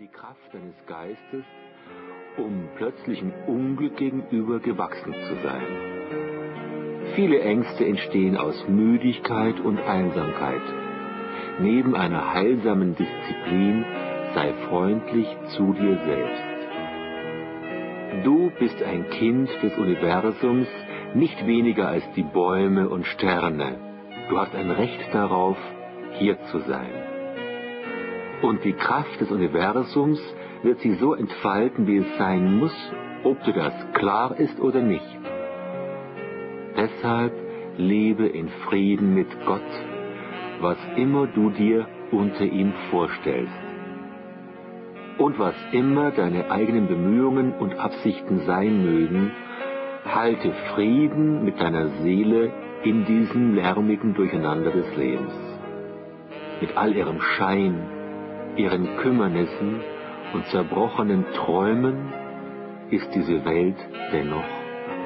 die Kraft deines Geistes, um plötzlichem Unglück gegenüber gewachsen zu sein. Viele Ängste entstehen aus Müdigkeit und Einsamkeit. Neben einer heilsamen Disziplin sei freundlich zu dir selbst. Du bist ein Kind des Universums, nicht weniger als die Bäume und Sterne. Du hast ein Recht darauf, hier zu sein. Und die Kraft des Universums wird sich so entfalten, wie es sein muss, ob dir das klar ist oder nicht. Deshalb lebe in Frieden mit Gott, was immer du dir unter ihm vorstellst. Und was immer deine eigenen Bemühungen und Absichten sein mögen, halte Frieden mit deiner Seele in diesem lärmigen Durcheinander des Lebens. Mit all ihrem Schein, ihren Kümmernissen und zerbrochenen Träumen ist diese Welt dennoch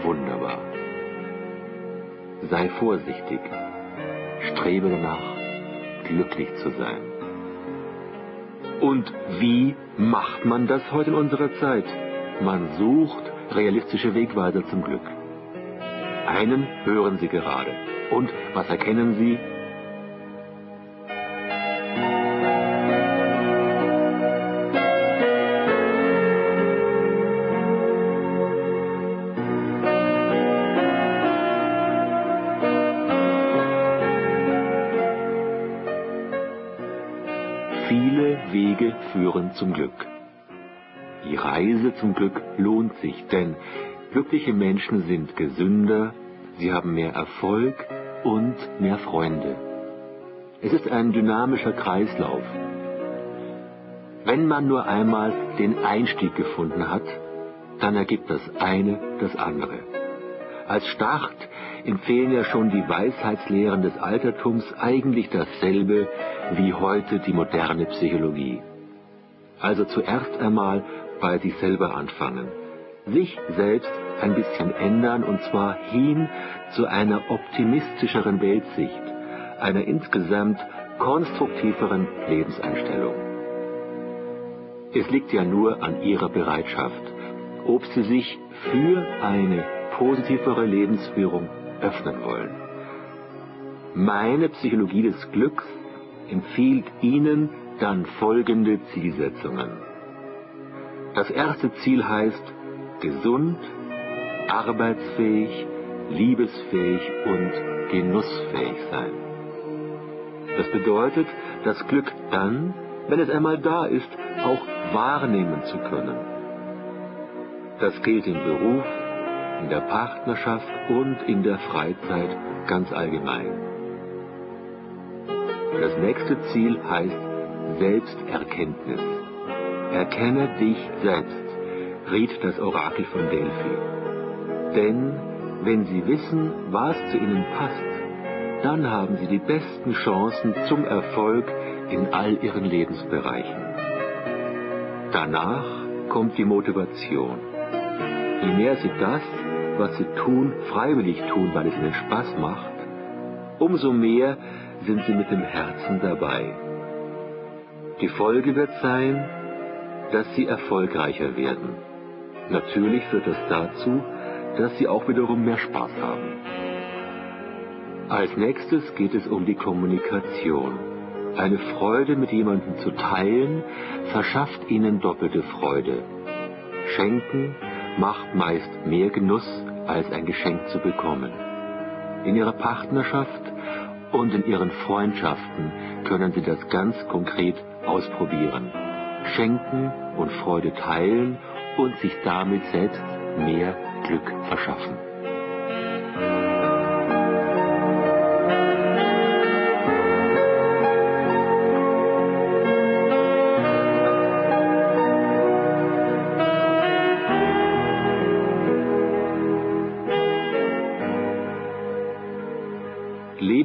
wunderbar. Sei vorsichtig, strebe danach, glücklich zu sein. Und wie macht man das heute in unserer Zeit? Man sucht realistische Wegweiser zum Glück. Einen hören Sie gerade. Und was erkennen Sie? Führen zum Glück. Die Reise zum Glück lohnt sich, denn glückliche Menschen sind gesünder, sie haben mehr Erfolg und mehr Freunde. Es ist ein dynamischer Kreislauf. Wenn man nur einmal den Einstieg gefunden hat, dann ergibt das eine das andere. Als Start empfehlen ja schon die Weisheitslehren des Altertums eigentlich dasselbe wie heute die moderne Psychologie. Also zuerst einmal bei sich selber anfangen, sich selbst ein bisschen ändern und zwar hin zu einer optimistischeren Weltsicht, einer insgesamt konstruktiveren Lebenseinstellung. Es liegt ja nur an ihrer Bereitschaft, ob sie sich für eine positivere Lebensführung öffnen wollen. Meine Psychologie des Glücks empfiehlt Ihnen dann folgende Zielsetzungen. Das erste Ziel heißt gesund, arbeitsfähig, liebesfähig und genussfähig sein. Das bedeutet, das Glück dann, wenn es einmal da ist, auch wahrnehmen zu können. Das gilt im Beruf, in der Partnerschaft und in der Freizeit ganz allgemein. Das nächste Ziel heißt Selbsterkenntnis. Erkenne dich selbst, riet das Orakel von Delphi. Denn wenn sie wissen, was zu ihnen passt, dann haben sie die besten Chancen zum Erfolg in all ihren Lebensbereichen. Danach kommt die Motivation. Je mehr sie das, was sie tun, freiwillig tun, weil es ihnen Spaß macht, umso mehr sind sie mit dem Herzen dabei. Die Folge wird sein, dass sie erfolgreicher werden. Natürlich führt das dazu, dass sie auch wiederum mehr Spaß haben. Als nächstes geht es um die Kommunikation. Eine Freude mit jemandem zu teilen, verschafft ihnen doppelte Freude. Schenken macht meist mehr Genuss, als ein Geschenk zu bekommen. In ihrer Partnerschaft und in ihren Freundschaften können sie das ganz konkret ausprobieren. Schenken und Freude teilen und sich damit selbst mehr Glück verschaffen.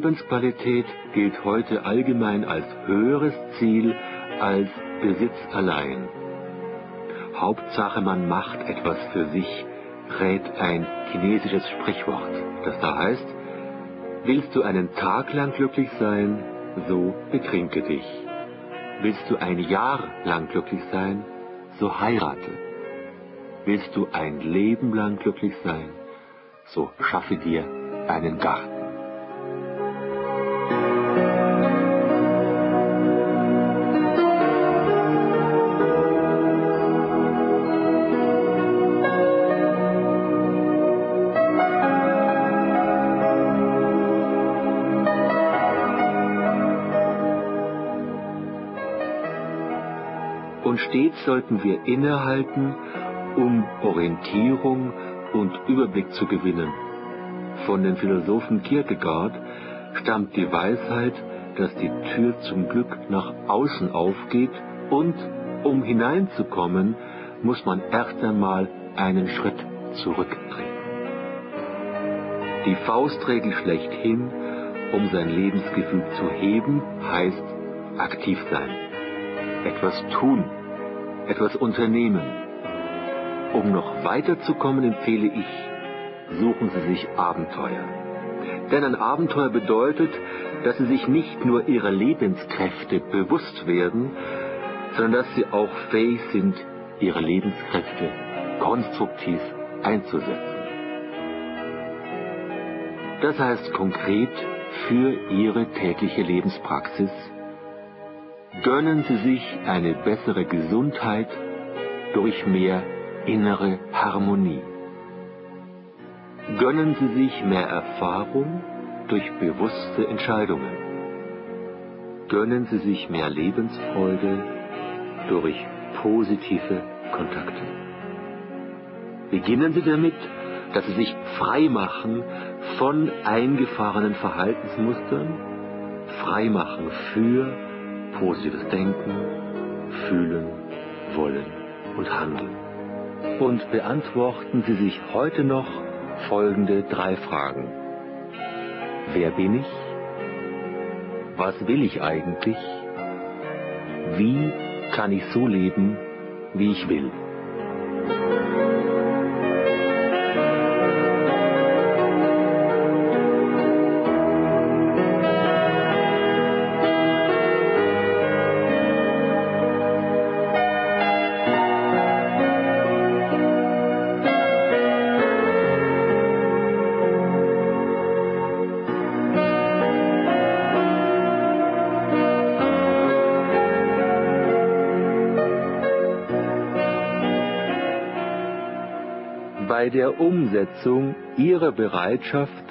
Lebensqualität gilt heute allgemein als höheres Ziel als Besitz allein. Hauptsache man macht etwas für sich, rät ein chinesisches Sprichwort, das da heißt, willst du einen Tag lang glücklich sein, so betrinke dich. Willst du ein Jahr lang glücklich sein, so heirate. Willst du ein Leben lang glücklich sein, so schaffe dir einen Garten. Und stets sollten wir innehalten, um Orientierung und Überblick zu gewinnen. Von den Philosophen Kierkegaard stammt die Weisheit, dass die Tür zum Glück nach außen aufgeht und um hineinzukommen, muss man erst einmal einen Schritt zurücktreten. Die Faustregel schlechthin, um sein Lebensgefühl zu heben, heißt aktiv sein, etwas tun, etwas unternehmen. Um noch weiterzukommen, empfehle ich, suchen Sie sich Abenteuer. Denn ein Abenteuer bedeutet, dass Sie sich nicht nur Ihrer Lebenskräfte bewusst werden, sondern dass Sie auch fähig sind, Ihre Lebenskräfte konstruktiv einzusetzen. Das heißt konkret für Ihre tägliche Lebenspraxis gönnen Sie sich eine bessere Gesundheit durch mehr innere Harmonie. Gönnen Sie sich mehr Erfahrung durch bewusste Entscheidungen. Gönnen Sie sich mehr Lebensfreude durch positive Kontakte. Beginnen Sie damit, dass Sie sich frei machen von eingefahrenen Verhaltensmustern, frei machen für positives Denken, Fühlen, Wollen und Handeln. Und beantworten Sie sich heute noch folgende drei Fragen. Wer bin ich? Was will ich eigentlich? Wie kann ich so leben, wie ich will? Bei der Umsetzung ihrer Bereitschaft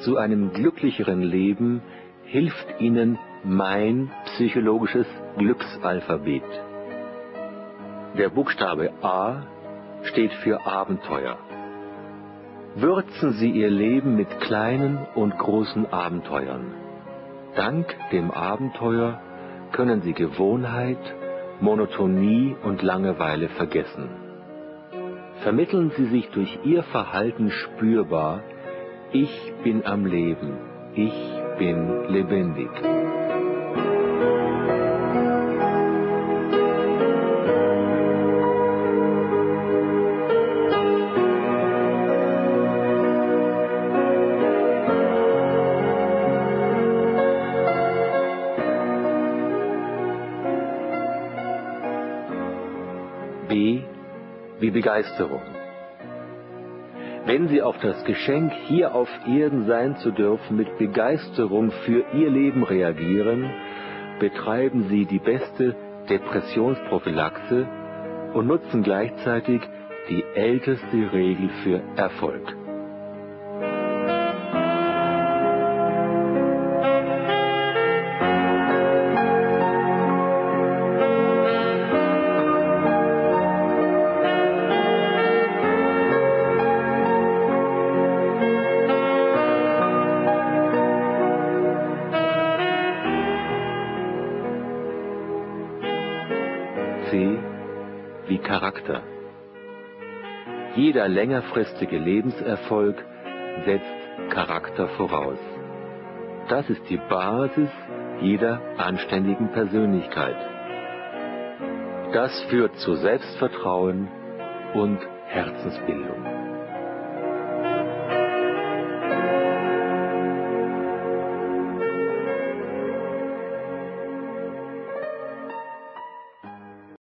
zu einem glücklicheren Leben hilft ihnen mein psychologisches Glücksalphabet. Der Buchstabe A steht für Abenteuer. Würzen Sie Ihr Leben mit kleinen und großen Abenteuern. Dank dem Abenteuer können Sie Gewohnheit, Monotonie und Langeweile vergessen vermitteln Sie sich durch Ihr Verhalten spürbar, ich bin am Leben, ich bin lebendig. B wie Begeisterung. Wenn Sie auf das Geschenk, hier auf Erden sein zu dürfen, mit Begeisterung für Ihr Leben reagieren, betreiben Sie die beste Depressionsprophylaxe und nutzen gleichzeitig die älteste Regel für Erfolg. Charakter. Jeder längerfristige Lebenserfolg setzt Charakter voraus. Das ist die Basis jeder anständigen Persönlichkeit. Das führt zu Selbstvertrauen und Herzensbildung.